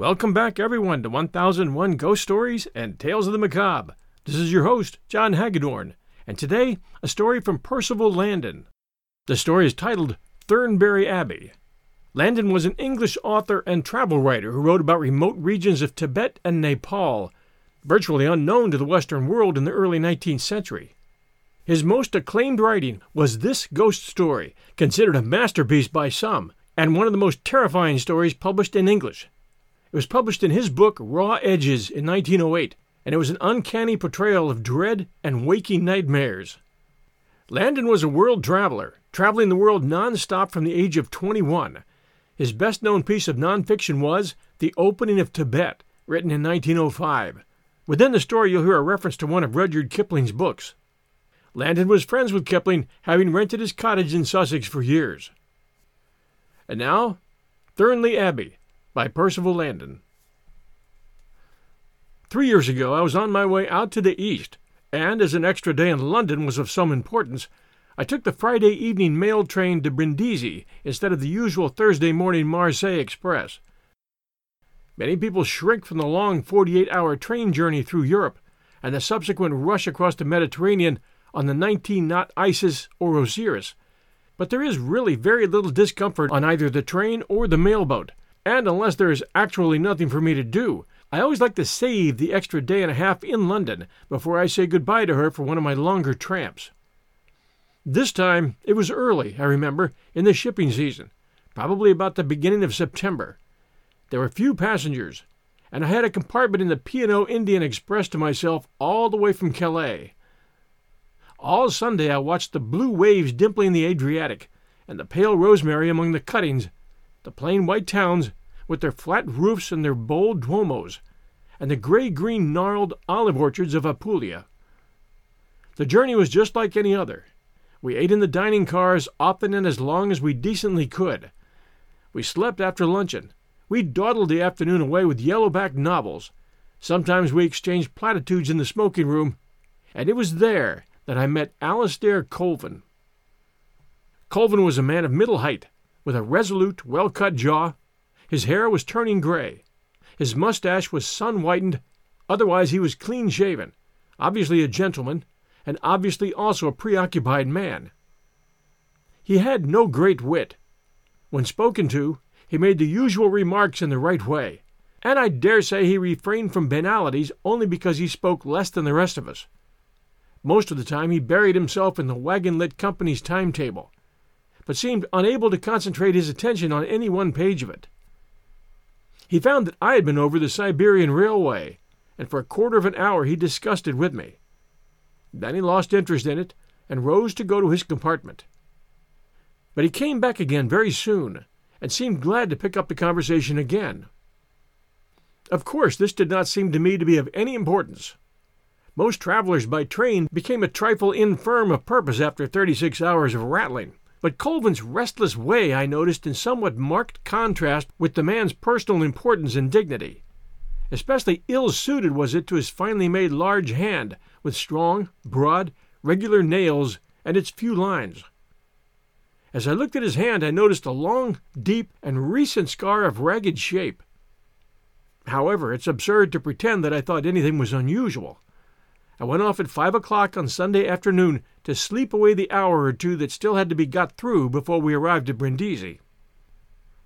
Welcome back, everyone, to 1001 Ghost Stories and Tales of the Macabre. This is your host, John Hagedorn, and today, a story from Percival Landon. The story is titled Thurnley Abbey. Landon was an English author and travel writer who wrote about remote regions of Tibet and Nepal, virtually unknown to the Western world in the early 19th century. His most acclaimed writing was this ghost story, considered a masterpiece by some, and one of the most terrifying stories published in English. It was published in his book Raw Edges in 1908, and it was an uncanny portrayal of dread and waking nightmares. Landon was a world traveler, traveling the world non-stop from the age of 21. His best known piece of nonfiction was The Opening of Tibet, written in 1905. Within the story, you'll hear a reference to one of Rudyard Kipling's books. Landon was friends with Kipling, having rented his cottage in Sussex for years. And now, Thurnley Abbey, by Percival Landon. Three years ago, I was on my way out to the east, and as an extra day in London was of some importance, I took the Friday evening mail train to Brindisi instead of the usual Thursday morning Marseille express. Many people shrink from the long 48 hour train journey through Europe and the subsequent rush across the Mediterranean on the 19 knot Isis or Osiris, but there is really very little discomfort on either the train or the mailboat and unless there is actually nothing for me to do, I always like to save the extra day and a half in London before I say goodbye to her for one of my longer tramps. This time it was early, I remember, in the shipping season, probably about the beginning of September. There were few passengers, and I had a compartment in the P&O Indian Express to myself all the way from Calais. All Sunday I watched the blue waves dimpling the Adriatic and the pale rosemary among the cuttings the plain white towns with their flat roofs and their bold duomos, and the gray green gnarled olive orchards of Apulia. The journey was just like any other. We ate in the dining cars often and as long as we decently could. We slept after luncheon. We dawdled the afternoon away with yellow-backed novels. Sometimes we exchanged platitudes in the smoking room, and it was there that I met Alastair Colvin. Colvin was a man of middle height, with a resolute, well cut jaw. His hair was turning gray. His mustache was sun whitened, otherwise, he was clean shaven, obviously a gentleman, and obviously also a preoccupied man. He had no great wit. When spoken to, he made the usual remarks in the right way, and I dare say he refrained from banalities only because he spoke less than the rest of us. Most of the time he buried himself in the wagon lit company's timetable, but seemed unable to concentrate his attention on any one page of it. He found that I had been over the Siberian Railway, and for a quarter of an hour he discussed it with me. Then he lost interest in it and rose to go to his compartment. But he came back again very soon and seemed glad to pick up the conversation again. Of course, this did not seem to me to be of any importance. Most travelers by train became a trifle infirm of purpose after 36 hours of rattling. But Colvin's restless way I noticed in somewhat marked contrast with the man's personal importance and dignity. Especially ill suited was it to his finely made large hand, with strong, broad, regular nails and its few lines. As I looked at his hand, I noticed a long, deep, and recent scar of ragged shape. However, it's absurd to pretend that I thought anything was unusual. I went off at five o'clock on Sunday afternoon to sleep away the hour or two that still had to be got through before we arrived at Brindisi.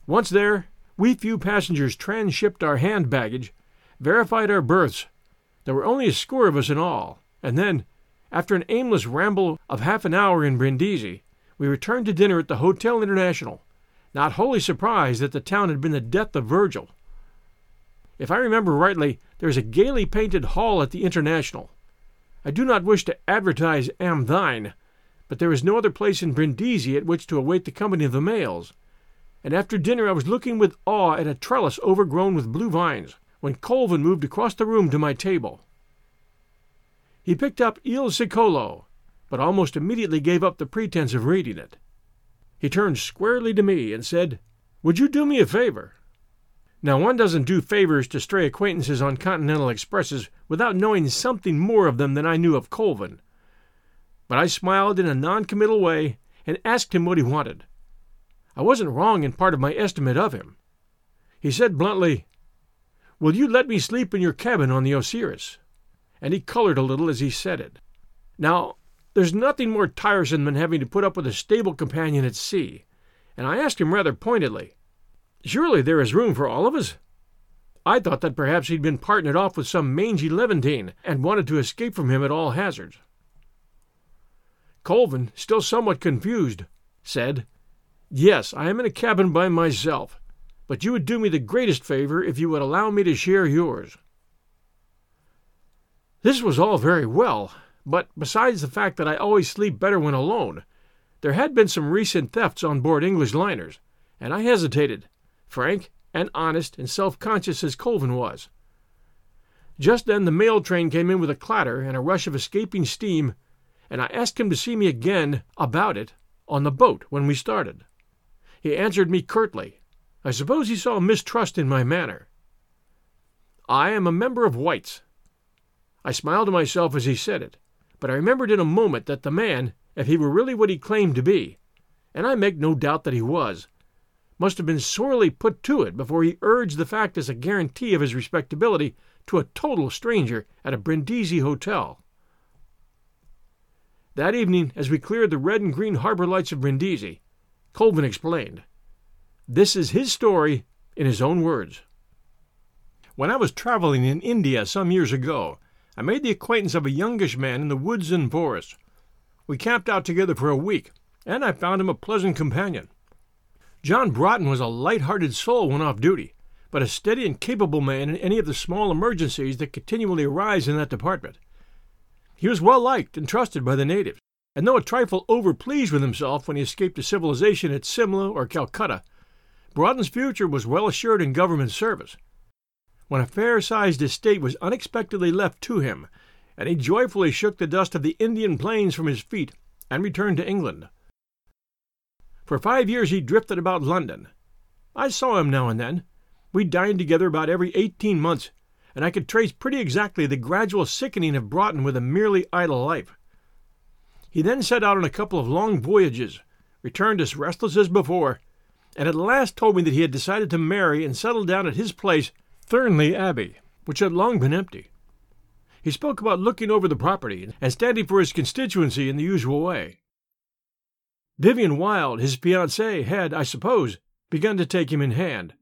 Once there, we few passengers transhipped our hand baggage, verified our berths. There were only a score of us in all, And then, after an aimless ramble of half an hour in Brindisi, we returned to dinner at the Hotel International, not wholly surprised that the town had been the death of Virgil. If I remember rightly, there is a gaily painted hall at the International. I do not wish to advertise Am Thine, but there is no other place in Brindisi at which to await the company of the males. And after dinner I was looking with awe at a trellis overgrown with blue vines, when Colvin moved across the room to my table. He picked up Il Secolo, but almost immediately gave up the pretense of reading it. He turned squarely to me and said, Would you do me a favor? Now, one doesn't do favors to stray acquaintances on Continental Expresses without knowing something more of them than I knew of Colvin. But I smiled in a non-committal way and asked him what he wanted. I wasn't wrong in part of my estimate of him. He said bluntly, Will you let me sleep in your cabin on the Osiris? And he colored a little as he said it. Now, there's nothing more tiresome than having to put up with a stable companion at sea, and I asked him rather pointedly, Surely there is room for all of us? I thought that perhaps he'd been partnered off with some mangy Levantine and wanted to escape from him at all hazards. Colvin, still somewhat confused, said, Yes, I am in a cabin by myself, but you would do me the greatest favor if you would allow me to share yours. This was all very well, but besides the fact that I always sleep better when alone, there had been some recent thefts on board English liners, and I hesitated frank and honest and self conscious as Colvin was. Just then the mail train came in with a clatter and a rush of escaping steam, and I asked him to see me again about it on the boat when we started. He answered me curtly. I suppose he saw mistrust in my manner. I am a member of White's. I smiled to myself as he said it, but I remembered in a moment that the man, if he were really what he claimed to be, and I make no doubt that he was, must have been sorely put to it before he urged the fact as a guarantee of his respectability to a total stranger at a Brindisi hotel. That evening, as we cleared the red and green harbor lights of Brindisi, Colvin explained. This is his story in his own words. When I was traveling in India some years ago, I made the acquaintance of a youngish man in the woods and forests. We camped out together for a week, and I found him a pleasant companion. John Broughton was a light-hearted soul when off duty, but a steady and capable man in any of the small emergencies that continually arise in that department. He was well liked and trusted by the natives, and though a trifle overpleased with himself when he escaped to civilization at Simla or Calcutta, Broughton's future was well assured in government service. When a fair-sized estate was unexpectedly left to him, and he joyfully shook the dust of the Indian plains from his feet and returned to England. For five years he drifted about London. I saw him now and then. We dined together about every eighteen months, and I could trace pretty exactly the gradual sickening of Broughton with a merely idle life. He then set out on a couple of long voyages, returned as restless as before, and at last told me that he had decided to marry and settle down at his place, Thurnley Abbey, which had long been empty. He spoke about looking over the property and standing for his constituency in the usual way. Vivian Wilde, his fiancée, had, I suppose, begun to take him in hand.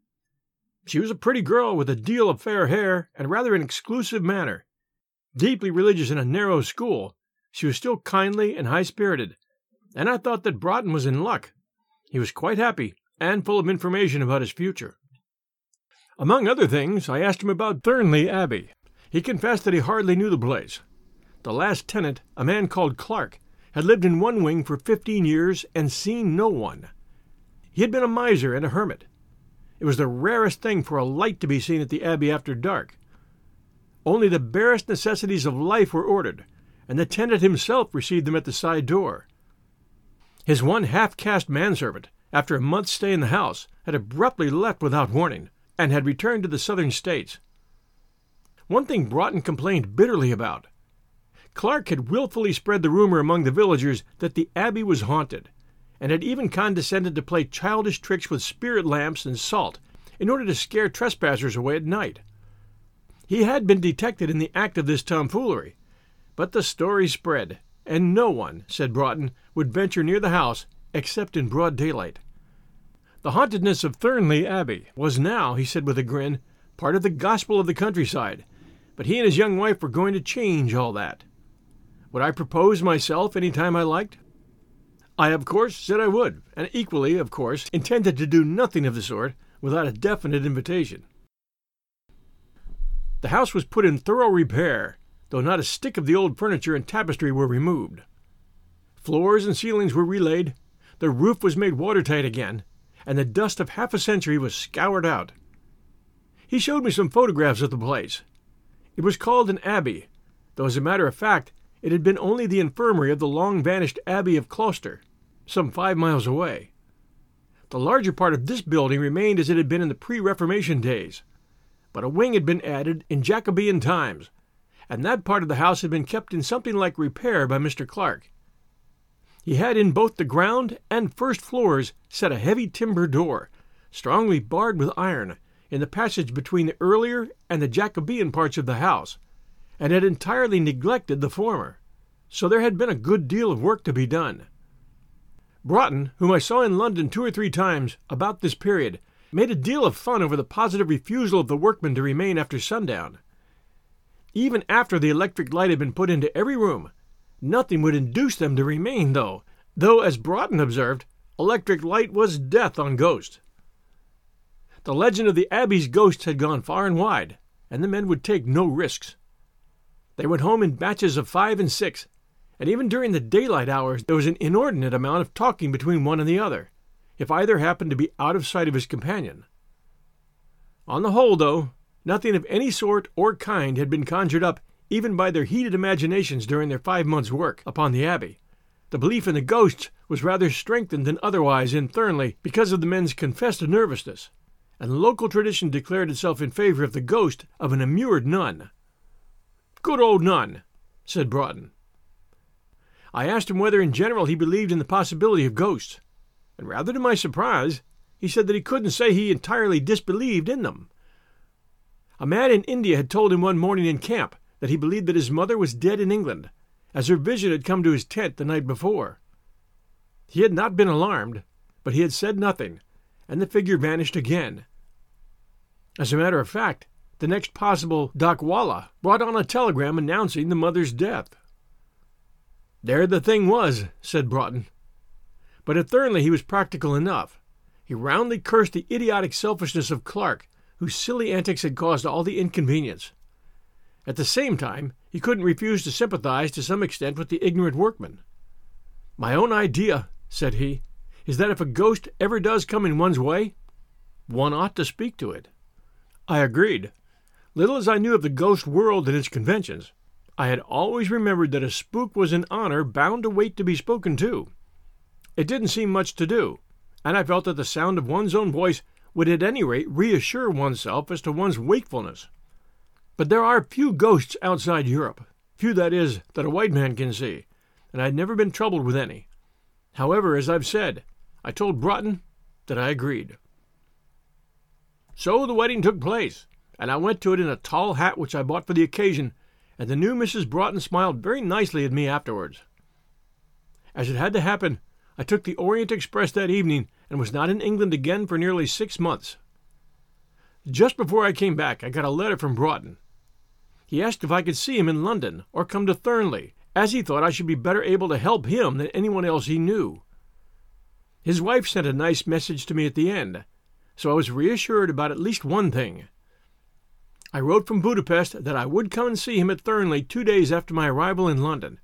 She was a pretty girl with a deal of fair hair and rather an exclusive manner. Deeply religious in a narrow school, she was still kindly and high spirited, and I thought that Broughton was in luck. He was quite happy and full of information about his future. Among other things, I asked him about Thurnley Abbey. He confessed that he hardly knew the place. The last tenant, a man called Clark, had lived in one wing for fifteen years and seen no one. He had been a miser and a hermit. It was the rarest thing for a light to be seen at the Abbey after dark. Only the barest necessities of life were ordered, and the tenant himself received them at the side door. His one half caste manservant, after a month's stay in the house, had abruptly left without warning, and had returned to the southern states. One thing Broughton complained bitterly about Clark had wilfully spread the rumor among the villagers that the abbey was haunted, and had even condescended to play childish tricks with spirit lamps and salt in order to scare trespassers away at night. He had been detected in the act of this tomfoolery, but the story spread, and no one, said Broughton, would venture near the house except in broad daylight. The hauntedness of Thurnley Abbey was now, he said with a grin, part of the gospel of the countryside, but he and his young wife were going to change all that. Would I propose myself any time I liked? I, of course, said I would, and equally, of course, intended to do nothing of the sort without a definite invitation. The house was put in thorough repair, though not a stick of the old furniture and tapestry were removed. Floors and ceilings were relaid, the roof was made watertight again, and the dust of half a century was scoured out. He showed me some photographs of the place. It was called an abbey, though as a matter of fact it had been only the infirmary of the long vanished Abbey of Closter, some five miles away. The larger part of this building remained as it had been in the pre Reformation days, but a wing had been added in Jacobean times, and that part of the house had been kept in something like repair by Mr. Clark. He had in both the ground and first floors set a heavy timber door, strongly barred with iron, in the passage between the earlier and the Jacobean parts of the house, and had entirely neglected the former, so there had been a good deal of work to be done. Broughton, whom I saw in London two or three times about this period, made a deal of fun over the positive refusal of the workmen to remain after sundown. Even after the electric light had been put into every room, nothing would induce them to remain, though, though, as Broughton observed, electric light was death on ghosts. The legend of the Abbey's ghosts had gone far and wide, and the men would take no risks. They went home in batches of five and six, and even during the daylight hours there was an inordinate amount of talking between one and the other, if either happened to be out of sight of his companion. On the whole, though, nothing of any sort or kind had been conjured up even by their heated imaginations during their five months' work upon the Abbey. The belief in the ghosts was rather strengthened than otherwise in Thurnley because of the men's confessed nervousness, and local tradition declared itself in favor of the ghost of an immured nun. Good old nun, said Broughton. I asked him whether in general he believed in the possibility of ghosts, and rather to my surprise, he said that he couldn't say he entirely disbelieved in them. A man in India had told him one morning in camp that he believed that his mother was dead in England, as her vision had come to his tent the night before. He had not been alarmed, but he had said nothing, and the figure vanished again. As a matter of fact, the next possible Dakwala brought on a telegram announcing the mother's death. There the thing was, said Broughton. But at Thurnley he was practical enough. He roundly cursed the idiotic selfishness of Clark, whose silly antics had caused all the inconvenience. At the same time, he couldn't refuse to sympathize to some extent with the ignorant workman. My own idea, said he, is that if a ghost ever does come in one's way, one ought to speak to it. I agreed. Little as I knew of the ghost world and its conventions, I had always remembered that a spook was an honor bound to wait to be spoken to. It didn't seem much to do, and I felt that the sound of one's own voice would at any rate reassure oneself as to one's wakefulness. But there are few ghosts outside Europe, few, that is, that a white man can see, and I had never been troubled with any. However, as I've said, I told Broughton that I agreed. So the wedding took place, and I went to it in a tall hat which I bought for the occasion, and the new Mrs. Broughton smiled very nicely at me afterwards. As it had to happen, I took the Orient Express that evening and was not in England again for nearly six months. Just before I came back, I got a letter from Broughton. He asked if I could see him in London or come to Thurnley, as he thought I should be better able to help him than anyone else he knew. His wife sent a nice message to me at the end, so I was reassured about at least one thing. I wrote from Budapest that I would come and see him at Thurnley two days after my arrival in London,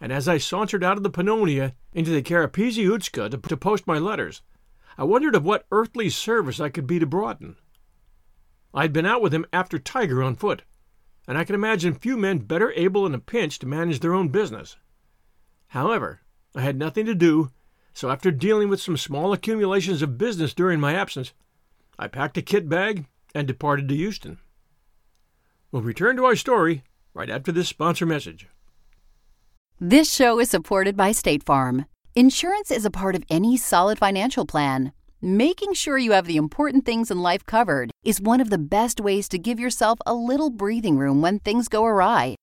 and as I sauntered out of the Pannonia into the Kerepesi Utcza to, to post my letters, I wondered of what earthly service I could be to Broughton. I had been out with him after Tiger on foot, and I can imagine few men better able in a pinch to manage their own business. However, I had nothing to do, so after dealing with some small accumulations of business during my absence, I packed a kit bag and departed to Euston. We'll return to our story right after this sponsor message. This show is supported by State Farm. Insurance is a part of any solid financial plan. Making sure you have the important things in life covered is one of the best ways to give yourself a little breathing room when things go awry.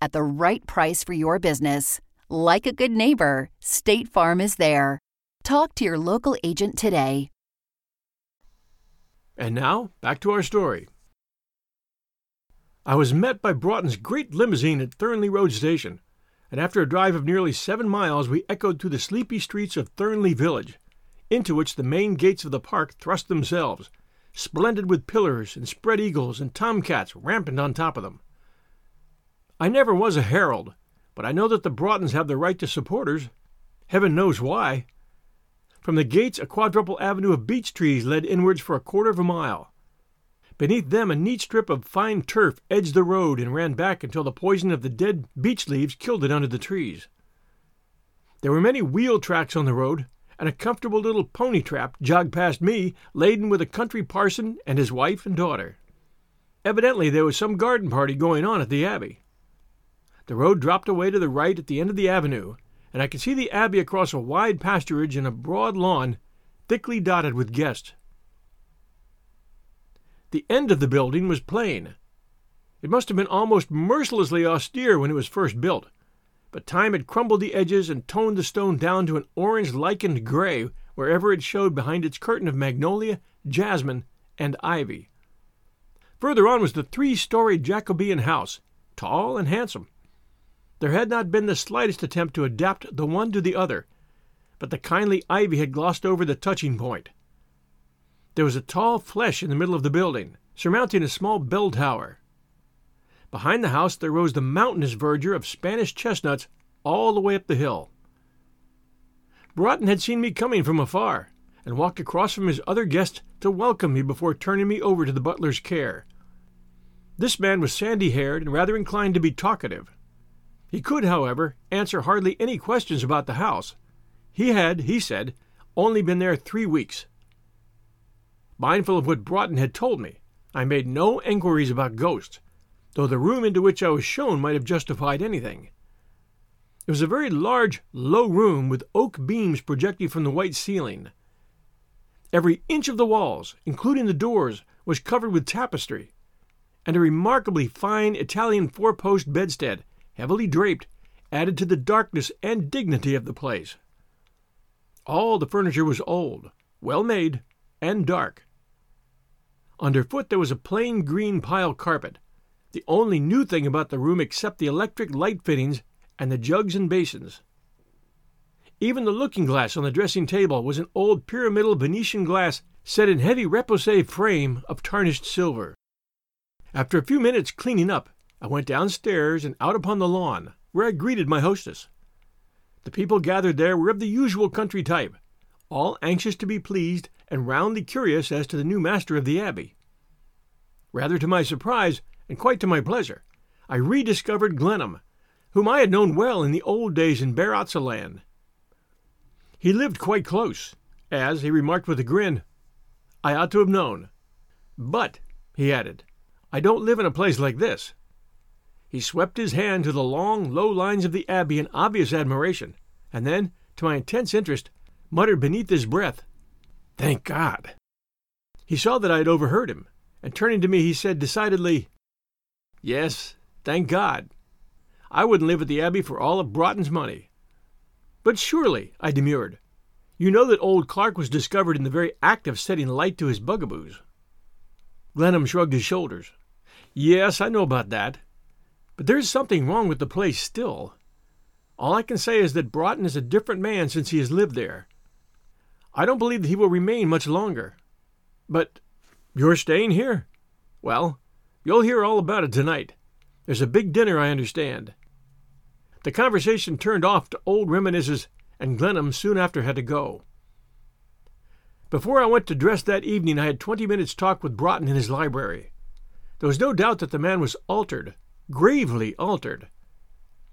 at the right price for your business. Like a good neighbor, State Farm is there. Talk to your local agent today. And now, back to our story. I was met by Broughton's great limousine at Thurnley Road Station, and after a drive of nearly seven miles, we echoed through the sleepy streets of Thurnley Village, into which the main gates of the park thrust themselves, splendid with pillars and spread eagles and tomcats rampant on top of them. I never was a herald, but I know that the Broughtons have the right to supporters. Heaven knows why. From the gates, a quadruple avenue of beech trees led inwards for a quarter of a mile. Beneath them, a neat strip of fine turf edged the road and ran back until the poison of the dead beech leaves killed it under the trees. There were many wheel tracks on the road, and a comfortable little pony trap jogged past me, laden with a country parson and his wife and daughter. Evidently, there was some garden party going on at the Abbey. The road dropped away to the right at the end of the avenue, and I could see the Abbey across a wide pasturage and a broad lawn thickly dotted with guests. The end of the building was plain. It must have been almost mercilessly austere when it was first built, but time had crumbled the edges and toned the stone down to an orange lichened gray wherever it showed behind its curtain of magnolia, jasmine, and ivy. Further on was the three story Jacobean house, tall and handsome. There had not been the slightest attempt to adapt the one to the other, but the kindly ivy had glossed over the touching point. There was a tall flèche in the middle of the building, surmounting a small bell tower. Behind the house there rose the mountainous verdure of Spanish chestnuts all the way up the hill. Broughton had seen me coming from afar, and walked across from his other guests to welcome me before turning me over to the butler's care. This man was sandy haired and rather inclined to be talkative. He could, however, answer hardly any questions about the house. He had, he said, only been there three weeks. Mindful of what Broughton had told me, I made no enquiries about ghosts, though the room into which I was shown might have justified anything. It was a very large, low room with oak beams projecting from the white ceiling. Every inch of the walls, including the doors, was covered with tapestry, and a remarkably fine Italian four post bedstead heavily draped, added to the darkness and dignity of the place. All the furniture was old, well made, and dark. Underfoot there was a plain green pile carpet, the only new thing about the room except the electric light fittings and the jugs and basins. Even the looking glass on the dressing table was an old pyramidal Venetian glass set in heavy repoussé frame of tarnished silver. After a few minutes cleaning up, I went downstairs and out upon the lawn, where I greeted my hostess. The people gathered there were of the usual country type, all anxious to be pleased and roundly curious as to the new master of the abbey. Rather to my surprise, and quite to my pleasure, I rediscovered Glenham, whom I had known well in the old days in Land. He lived quite close, as, he remarked with a grin, I ought to have known. But, he added, I don't live in a place like this. He swept his hand to the long, low lines of the Abbey in obvious admiration, and then, to my intense interest, muttered beneath his breath, Thank God! He saw that I had overheard him, and turning to me, he said decidedly, Yes, thank God. I wouldn't live at the Abbey for all of Broughton's money. But surely, I demurred, you know that old Clark was discovered in the very act of setting light to his bugaboos. Glenham shrugged his shoulders. Yes, I know about that. But there's something wrong with the place still. All I can say is that Broughton is a different man since he has lived there. I don't believe that he will remain much longer. But you're staying here? Well, you'll hear all about it tonight. There's a big dinner, I understand. The conversation turned off to old reminiscences, and Glenham soon after had to go. Before I went to dress that evening, I had twenty minutes' talk with Broughton in his library. There was no doubt that the man was altered, gravely altered.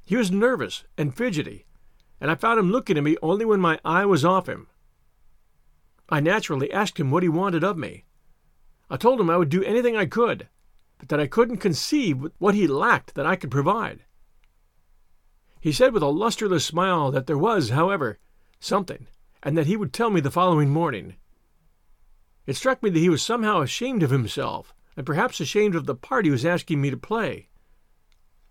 He was nervous and fidgety, and I found him looking at me only when my eye was off him. I naturally asked him what he wanted of me. I told him I would do anything I could, but that I couldn't conceive what he lacked that I could provide. He said with a lusterless smile that there was, however, something, and that he would tell me the following morning. It struck me that he was somehow ashamed of himself, and perhaps ashamed of the part he was asking me to play.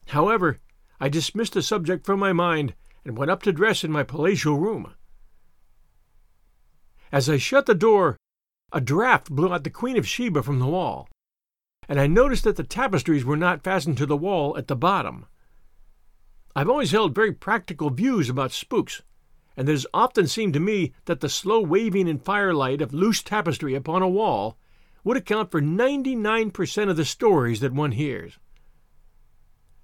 However, I dismissed the subject from my mind and went up to dress in my palatial room. As I shut the door, a draught blew out the Queen of Sheba from the wall, and I noticed that the tapestries were not fastened to the wall at the bottom. I've always held very practical views about spooks, and it has often seemed to me that the slow waving in firelight of loose tapestry upon a wall would account for 99% of the stories that one hears.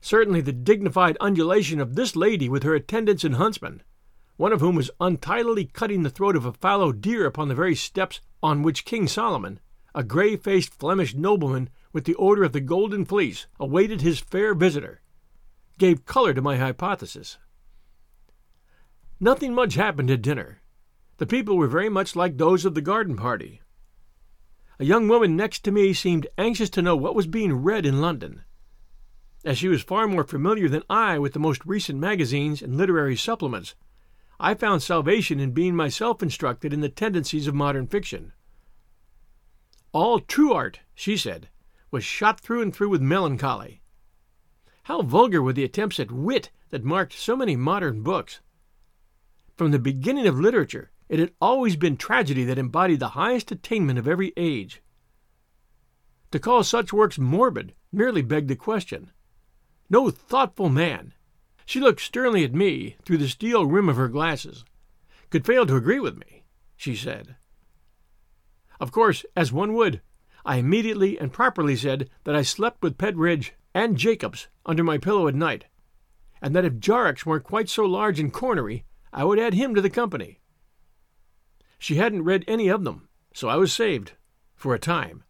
Certainly the dignified undulation of this lady with her attendants and huntsmen, one of whom was untidily cutting the throat of a fallow deer upon the very steps on which King Solomon, a grey faced Flemish nobleman with the Order of the Golden Fleece, awaited his fair visitor, gave color to my hypothesis. Nothing much happened at dinner. The people were very much like those of the garden party. A young woman next to me seemed anxious to know what was being read in London. As she was far more familiar than I with the most recent magazines and literary supplements, I found salvation in being myself instructed in the tendencies of modern fiction. All true art, she said, was shot through and through with melancholy. How vulgar were the attempts at wit that marked so many modern books! From the beginning of literature, it had always been tragedy that embodied the highest attainment of every age. To call such works morbid merely begged the question. No thoughtful man, she looked sternly at me through the steel rim of her glasses, could fail to agree with me, she said. Of course, as one would, I immediately and properly said that I slept with Pett Ridge and Jacobs under my pillow at night, and that if Jorrocks weren't quite so large and cornery, I would add him to the company. She hadn't read any of them, so I was saved, for a time.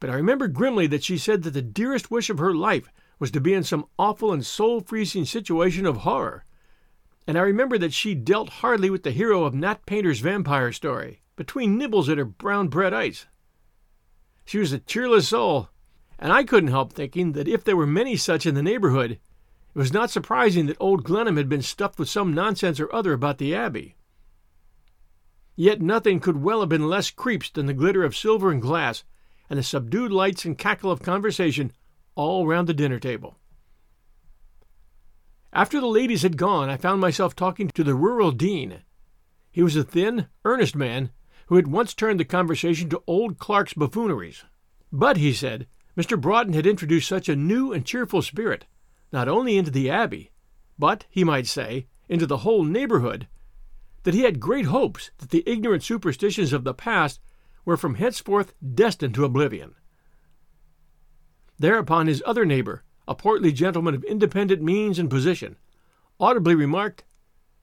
But I remember grimly that she said that the dearest wish of her life was to be in some awful and soul freezing situation of horror. And I remember that she dealt hardly with the hero of Nat Painter's vampire story, between nibbles at her brown bread ice. She was a cheerless soul, and I couldn't help thinking that if there were many such in the neighborhood, it was not surprising that old Glenham had been stuffed with some nonsense or other about the Abbey. Yet nothing could well have been less creeps than the glitter of silver and glass, and the subdued lights and cackle of conversation all round the dinner table. After the ladies had gone, I found myself talking to the rural dean. He was a thin, earnest man who had once turned the conversation to old Clark's buffooneries. But, he said, Mr. Broughton had introduced such a new and cheerful spirit, not only into the Abbey, but, he might say, into the whole neighborhood, that he had great hopes that the ignorant superstitions of the past were from henceforth destined to oblivion. Thereupon his other neighbor, a portly gentleman of independent means and position, audibly remarked,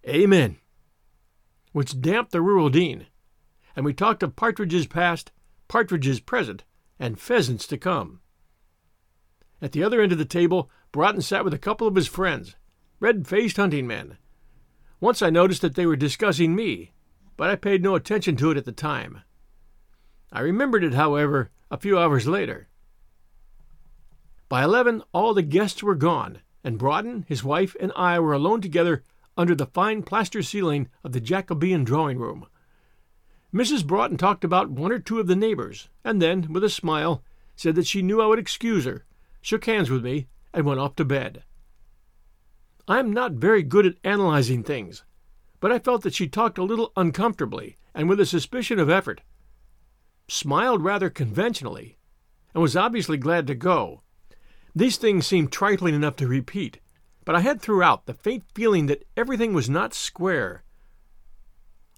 Amen, which damped the rural dean, and we talked of partridges past, partridges present, and pheasants to come. At the other end of the table, Broughton sat with a couple of his friends, red faced hunting men, once I noticed that they were discussing me, but I paid no attention to it at the time. I remembered it, however, a few hours later. By eleven, all the guests were gone, and Broughton, his wife, and I were alone together under the fine plaster ceiling of the Jacobean drawing room. Mrs. Broughton talked about one or two of the neighbors, and then, with a smile, said that she knew I would excuse her, shook hands with me, and went off to bed. I am not very good at analyzing things, but I felt that she talked a little uncomfortably and with a suspicion of effort, smiled rather conventionally, and was obviously glad to go. These things seemed trifling enough to repeat, but I had throughout the faint feeling that everything was not square.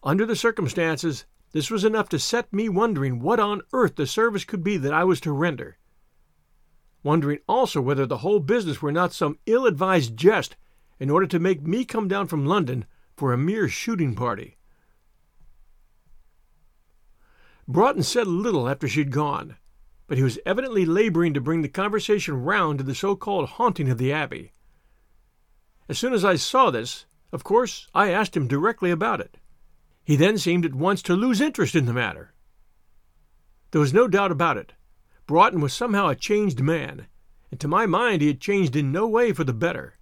Under the circumstances, this was enough to set me wondering what on earth the service could be that I was to render. Wondering also whether the whole business were not some ill advised jest in order to make me come down from London for a mere shooting party. Broughton said little after she'd gone, but he was evidently laboring to bring the conversation round to the so called haunting of the Abbey. As soon as I saw this, of course, I asked him directly about it. He then seemed at once to lose interest in the matter. There was no doubt about it. Broughton was somehow a changed man, and to my mind he had changed in no way for the better.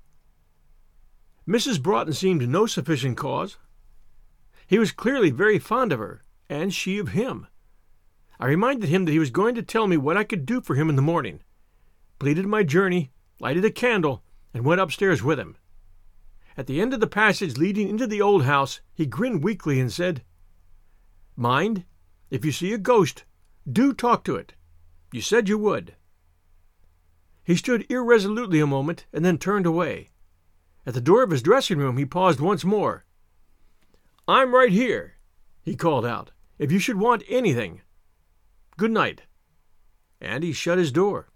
Mrs. Broughton seemed no sufficient cause. He was clearly very fond of her, and she of him. I reminded him that he was going to tell me what I could do for him in the morning, pleaded my journey, lighted a candle, and went upstairs with him. At the end of the passage leading into the old house, he grinned weakly and said, Mind, if you see a ghost, do talk to it. You said you would. He stood irresolutely a moment and then turned away. At the door of his dressing room, he paused once more. I'm right here, he called out, if you should want anything. Good night. And he shut his door.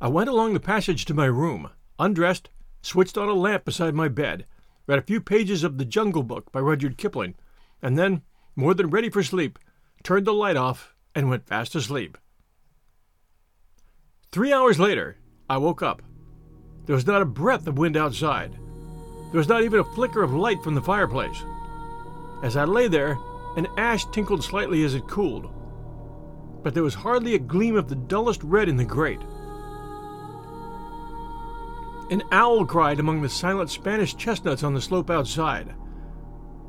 I went along the passage to my room, undressed, switched on a lamp beside my bed, read a few pages of The Jungle Book by Rudyard Kipling, and then, more than ready for sleep, turned the light off and went fast asleep. Three hours later, I woke up. There was not a breath of wind outside. There was not even a flicker of light from the fireplace. As I lay there, an ash tinkled slightly as it cooled, but there was hardly a gleam of the dullest red in the grate. An owl cried among the silent Spanish chestnuts on the slope outside.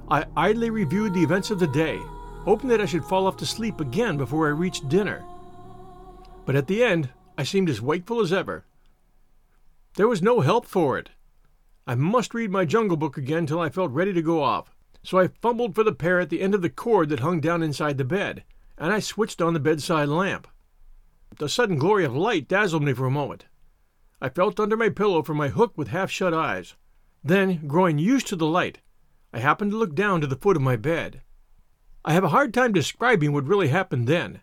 I idly reviewed the events of the day, hoping that I should fall off to sleep again before I reached dinner. But at the end, I seemed as wakeful as ever. There was no help for it. I must read my jungle book again till I felt ready to go off, so I fumbled for the pear at the end of the cord that hung down inside the bed, and I switched on the bedside lamp. The sudden glory of light dazzled me for a moment. I felt under my pillow for my hook with half shut eyes. Then, growing used to the light, I happened to look down to the foot of my bed. I have a hard time describing what really happened then.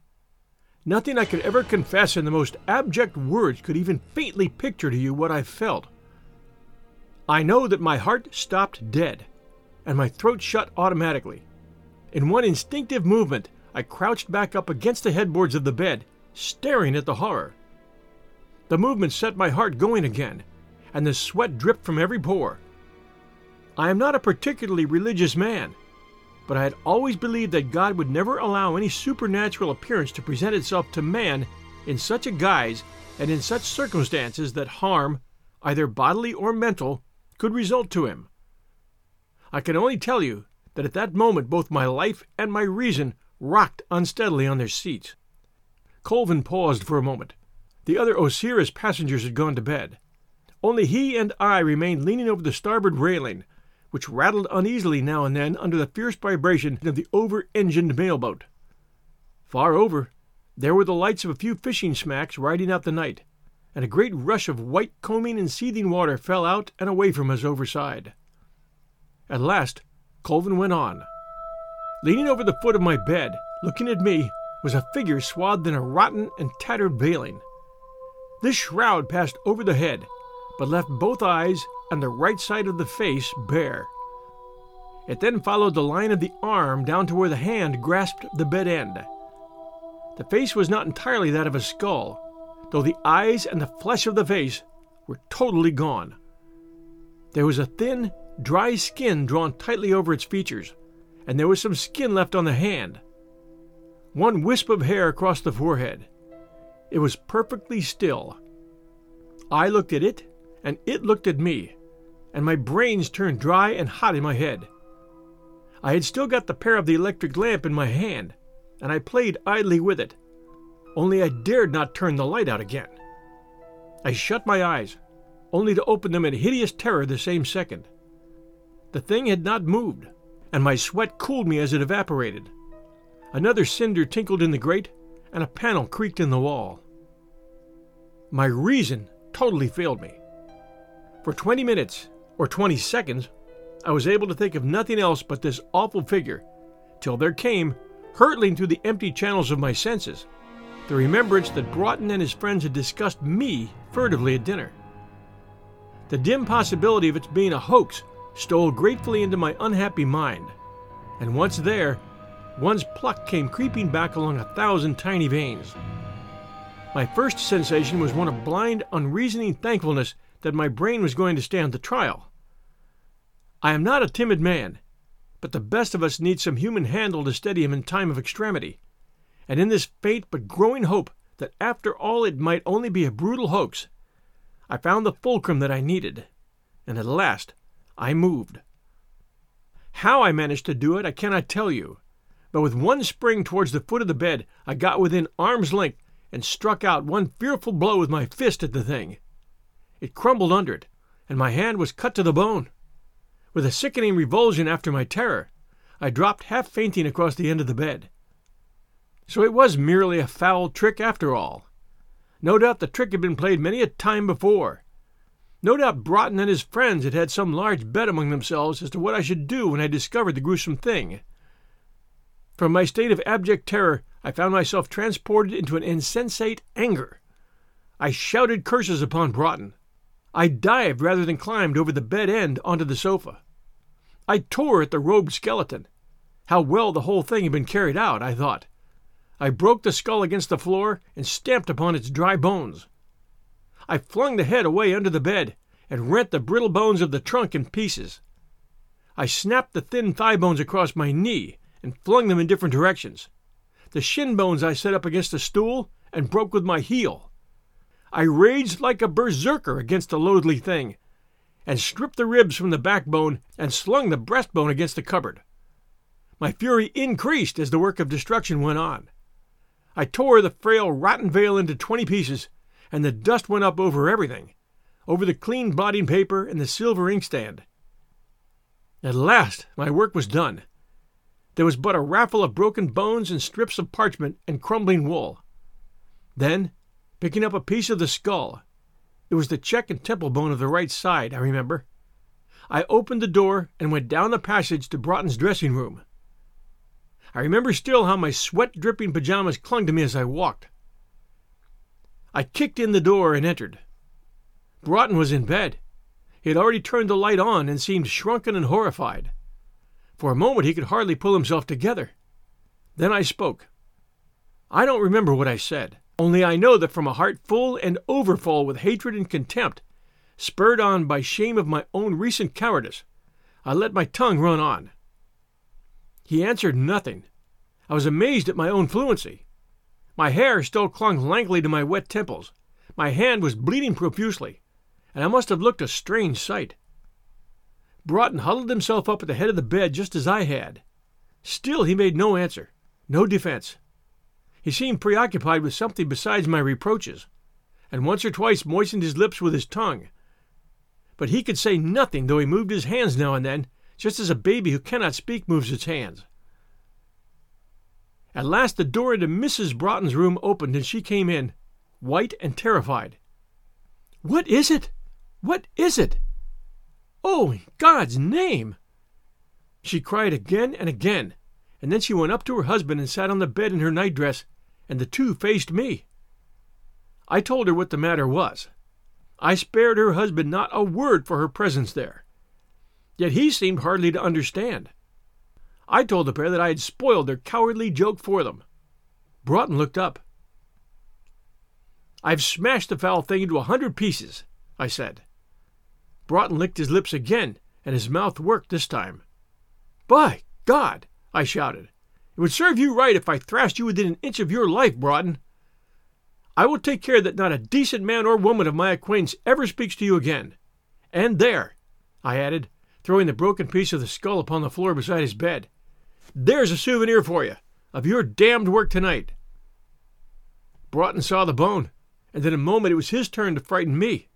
Nothing I could ever confess in the most abject words could even faintly picture to you what I felt. I know that my heart stopped dead, and my throat shut automatically. In one instinctive movement, I crouched back up against the headboards of the bed, staring at the horror. The movement set my heart going again, and the sweat dripped from every pore. I am not a particularly religious man, but I had always believed that God would never allow any supernatural appearance to present itself to man in such a guise and in such circumstances that harm, either bodily or mental, could result to him. I can only tell you that at that moment both my life and my reason rocked unsteadily on their seats. Colvin paused for a moment, the other Osiris passengers had gone to bed. Only he and I remained leaning over the starboard railing, which rattled uneasily now and then under the fierce vibration of the over engined mailboat. Far over, there were the lights of a few fishing smacks riding out the night, and a great rush of white combing and seething water fell out and away from us overside. At last, Colvin went on. Leaning over the foot of my bed, looking at me, was a figure swathed in a rotten and tattered veiling. This shroud passed over the head, but left both eyes and the right side of the face bare. It then followed the line of the arm down to where the hand grasped the bed end. The face was not entirely that of a skull, though the eyes and the flesh of the face were totally gone. There was a thin, dry skin drawn tightly over its features, and there was some skin left on the hand. One wisp of hair across the forehead, it was perfectly still. I looked at it, and it looked at me, and my brains turned dry and hot in my head. I had still got the pear of the electric lamp in my hand, and I played idly with it, only I dared not turn the light out again. I shut my eyes, only to open them in hideous terror the same second. The thing had not moved, and my sweat cooled me as it evaporated. Another cinder tinkled in the grate, and a panel creaked in the wall. My reason totally failed me. For 20 minutes, or 20 seconds, I was able to think of nothing else but this awful figure, till there came, hurtling through the empty channels of my senses, the remembrance that Broughton and his friends had discussed me furtively at dinner. The dim possibility of its being a hoax stole gratefully into my unhappy mind, and once there, one's pluck came creeping back along a thousand tiny veins. My first sensation was one of blind, unreasoning thankfulness that my brain was going to stand the trial. I am not a timid man, but the best of us need some human handle to steady him in time of extremity. And in this faint but growing hope that after all it might only be a brutal hoax, I found the fulcrum that I needed, and at last I moved. How I managed to do it, I cannot tell you, but with one spring towards the foot of the bed, I got within arm's length and struck out one fearful blow with my fist at the thing. It crumbled under it, and my hand was cut to the bone. With a sickening revulsion after my terror, I dropped half fainting across the end of the bed. So it was merely a foul trick after all. No doubt the trick had been played many a time before. No doubt Broughton and his friends had had some large bet among themselves as to what I should do when I discovered the gruesome thing. From my state of abject terror, I found myself transported into an insensate anger. I shouted curses upon Broughton. I dived rather than climbed over the bed end onto the sofa. I tore at the robed skeleton. How well the whole thing had been carried out, I thought. I broke the skull against the floor and stamped upon its dry bones. I flung the head away under the bed and rent the brittle bones of the trunk in pieces. I snapped the thin thigh bones across my knee and flung them in different directions. The shin bones I set up against a stool and broke with my heel. I raged like a berserker against the loathly thing, and stripped the ribs from the backbone and slung the breastbone against the cupboard. My fury increased as the work of destruction went on. I tore the frail, rotten veil into twenty pieces, and the dust went up over everything, over the clean blotting paper and the silver inkstand. At last my work was done. There was but a raffle of broken bones and strips of parchment and crumbling wool. Then, picking up a piece of the skull, it was the cheek and temple bone of the right side, I remember. I opened the door and went down the passage to Broughton's dressing room. I remember still how my sweat dripping pajamas clung to me as I walked. I kicked in the door and entered. Broughton was in bed. He had already turned the light on and seemed shrunken and horrified. For a moment he could hardly pull himself together. Then I spoke. I don't remember what I said, only I know that from a heart full and overfull with hatred and contempt, spurred on by shame of my own recent cowardice, I let my tongue run on. He answered nothing. I was amazed at my own fluency. My hair still clung lankly to my wet temples. My hand was bleeding profusely, and I must have looked a strange sight. Broughton huddled himself up at the head of the bed just as I had. Still he made no answer, no defense. He seemed preoccupied with something besides my reproaches, and once or twice moistened his lips with his tongue. But he could say nothing, though he moved his hands now and then just as a baby who cannot speak moves its hands. At last the door into Mrs. Broughton's room opened and she came in, white and terrified. What is it? What is it? Oh, in God's name! She cried again and again, and then she went up to her husband and sat on the bed in her nightdress, and the two faced me. I told her what the matter was. I spared her husband not a word for her presence there yet he seemed hardly to understand. I told the pair that I had spoiled their cowardly joke for them. Broughton looked up. I've smashed the foul thing into a hundred pieces, I said. Broughton licked his lips again, and his mouth worked this time. By God! I shouted. It would serve you right if I thrashed you within an inch of your life, Broughton. I will take care that not a decent man or woman of my acquaintance ever speaks to you again. And there, I added, throwing the broken piece of the skull upon the floor beside his bed. There's a souvenir for you of your damned work tonight. Broughton saw the bone, and in a moment it was his turn to frighten me.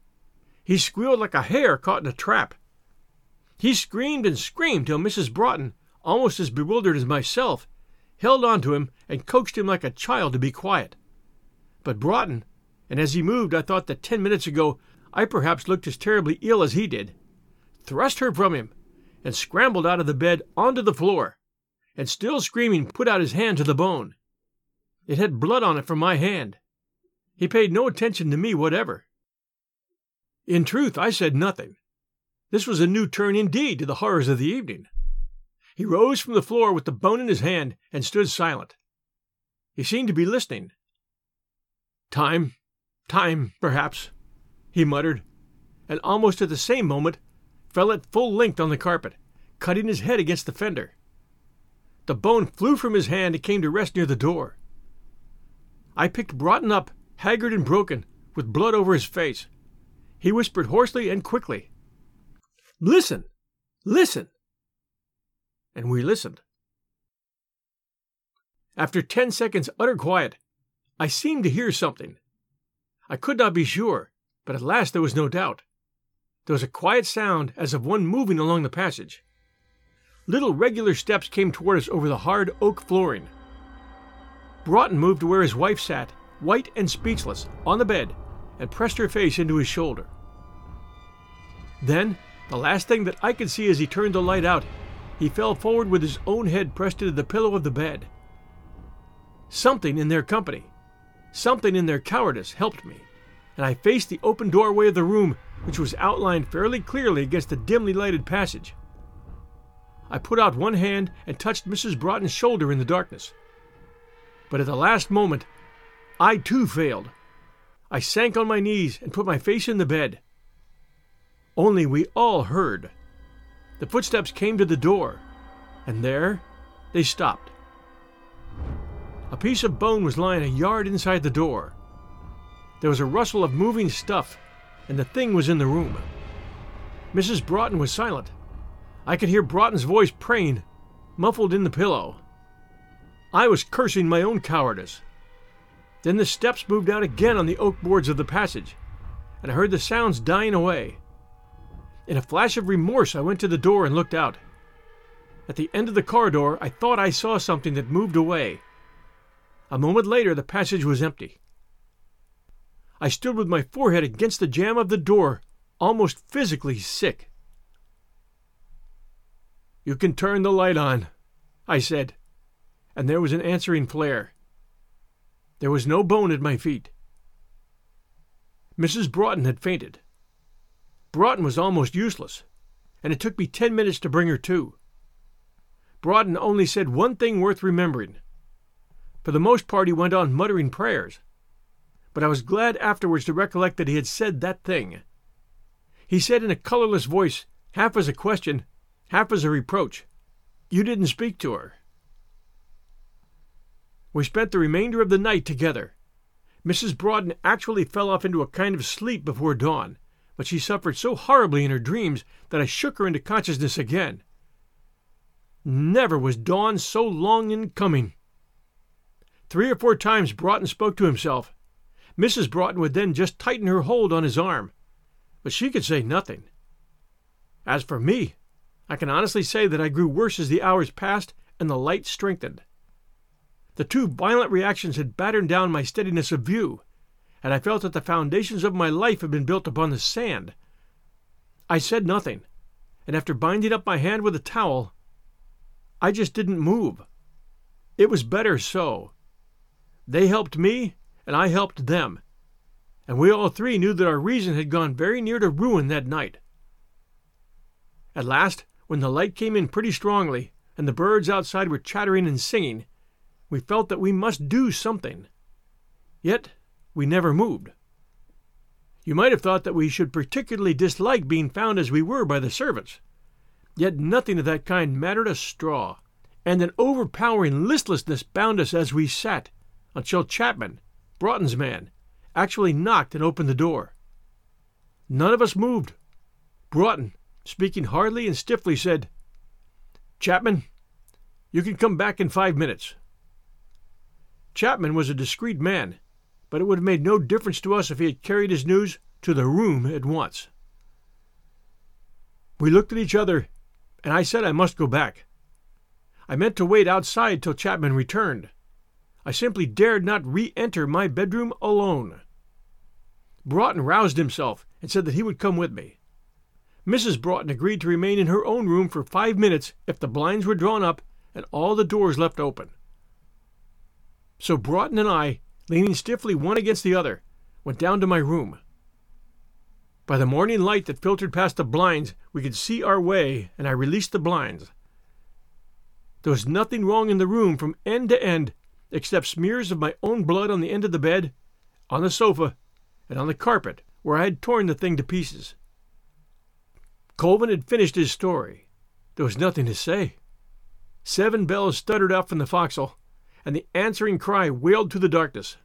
He squealed like a hare caught in a trap. He screamed and screamed till Mrs. Broughton, almost as bewildered as myself, held on to him and coaxed him like a child to be quiet. But Broughton, and as he moved I thought that ten minutes ago I perhaps looked as terribly ill as he did, thrust her from him, and scrambled out of the bed onto the floor, and still screaming, put out his hand to the bone. It had blood on it from my hand. He paid no attention to me whatever. In truth, I said nothing. This was a new turn indeed to the horrors of the evening. He rose from the floor with the bone in his hand and stood silent. He seemed to be listening. Time, time, perhaps, he muttered, and almost at the same moment fell at full length on the carpet, cutting his head against the fender. The bone flew from his hand and came to rest near the door. I picked Broughton up, haggard and broken, with blood over his face. He whispered hoarsely and quickly, Listen! Listen! And we listened. After ten seconds' utter quiet, I seemed to hear something. I could not be sure, but at last there was no doubt. There was a quiet sound as of one moving along the passage. Little regular steps came toward us over the hard oak flooring. Broughton moved to where his wife sat, white and speechless, on the bed, and pressed her face into his shoulder. Then, the last thing that I could see as he turned the light out, he fell forward with his own head pressed into the pillow of the bed. Something in their company, something in their cowardice helped me, and I faced the open doorway of the room, which was outlined fairly clearly against the dimly lighted passage. I put out one hand and touched Mrs. Broughton's shoulder in the darkness. But at the last moment, I too failed. I sank on my knees and put my face in the bed. Only we all heard. The footsteps came to the door, and there they stopped. A piece of bone was lying a yard inside the door. There was a rustle of moving stuff, and the thing was in the room. Mrs. Broughton was silent. I could hear Broughton's voice praying, muffled in the pillow. I was cursing my own cowardice. Then the steps moved out again on the oak boards of the passage, and I heard the sounds dying away. In a flash of remorse, I went to the door and looked out. At the end of the corridor, I thought I saw something that moved away. A moment later, the passage was empty. I stood with my forehead against the jamb of the door, almost physically sick. You can turn the light on, I said, and there was an answering flare. There was no bone at my feet. Mrs. Broughton had fainted. Broughton was almost useless, and it took me ten minutes to bring her to. Broughton only said one thing worth remembering. For the most part, he went on muttering prayers, but I was glad afterwards to recollect that he had said that thing. He said in a colorless voice, half as a question, half as a reproach, You didn't speak to her. We spent the remainder of the night together. Mrs. Broughton actually fell off into a kind of sleep before dawn, but she suffered so horribly in her dreams that I shook her into consciousness again. Never was dawn so long in coming. Three or four times Broughton spoke to himself. Mrs. Broughton would then just tighten her hold on his arm, but she could say nothing. As for me, I can honestly say that I grew worse as the hours passed and the light strengthened. The two violent reactions had battered down my steadiness of view, and I felt that the foundations of my life had been built upon the sand. I said nothing, and after binding up my hand with a towel, I just didn't move. It was better so. They helped me, and I helped them, and we all three knew that our reason had gone very near to ruin that night. At last, when the light came in pretty strongly, and the birds outside were chattering and singing, we felt that we must do something. Yet we never moved. You might have thought that we should particularly dislike being found as we were by the servants. Yet nothing of that kind mattered a straw, and an overpowering listlessness bound us as we sat, until Chapman, Broughton's man, actually knocked and opened the door. None of us moved. Broughton, speaking hardly and stiffly, said, Chapman, you can come back in five minutes. Chapman was a discreet man, but it would have made no difference to us if he had carried his news to the room at once. We looked at each other, and I said I must go back. I meant to wait outside till Chapman returned. I simply dared not re enter my bedroom alone. Broughton roused himself and said that he would come with me. Mrs. Broughton agreed to remain in her own room for five minutes if the blinds were drawn up and all the doors left open. So Broughton and I, leaning stiffly one against the other, went down to my room. By the morning light that filtered past the blinds, we could see our way, and I released the blinds. There was nothing wrong in the room from end to end, except smears of my own blood on the end of the bed, on the sofa, and on the carpet where I had torn the thing to pieces. Colvin had finished his story. There was nothing to say. Seven bells stuttered out from the forecastle, and the answering cry wailed through the darkness.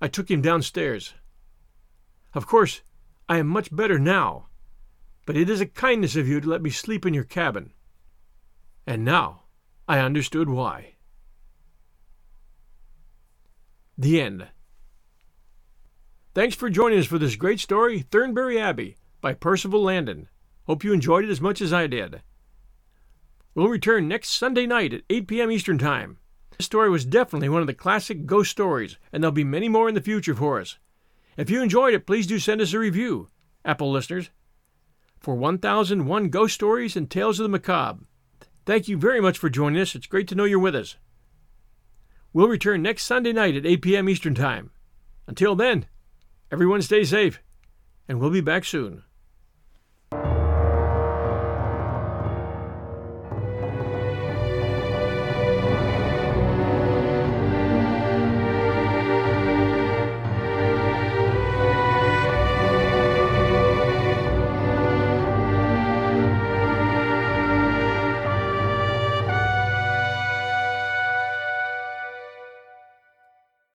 I took him downstairs. Of course, I am much better now, but it is a kindness of you to let me sleep in your cabin. And now I understood why. The end. Thanks for joining us for this great story, Thurnley Abbey, by Percival Landon. Hope you enjoyed it as much as I did. We'll return next Sunday night at 8 p.m. Eastern Time. This story was definitely one of the classic ghost stories, and there'll be many more in the future for us. If you enjoyed it, please do send us a review, Apple listeners, for 1001 Ghost Stories and Tales of the Macabre. Thank you very much for joining us. It's great to know you're with us. We'll return next Sunday night at 8 p.m. Eastern Time. Until then, everyone stay safe, and we'll be back soon.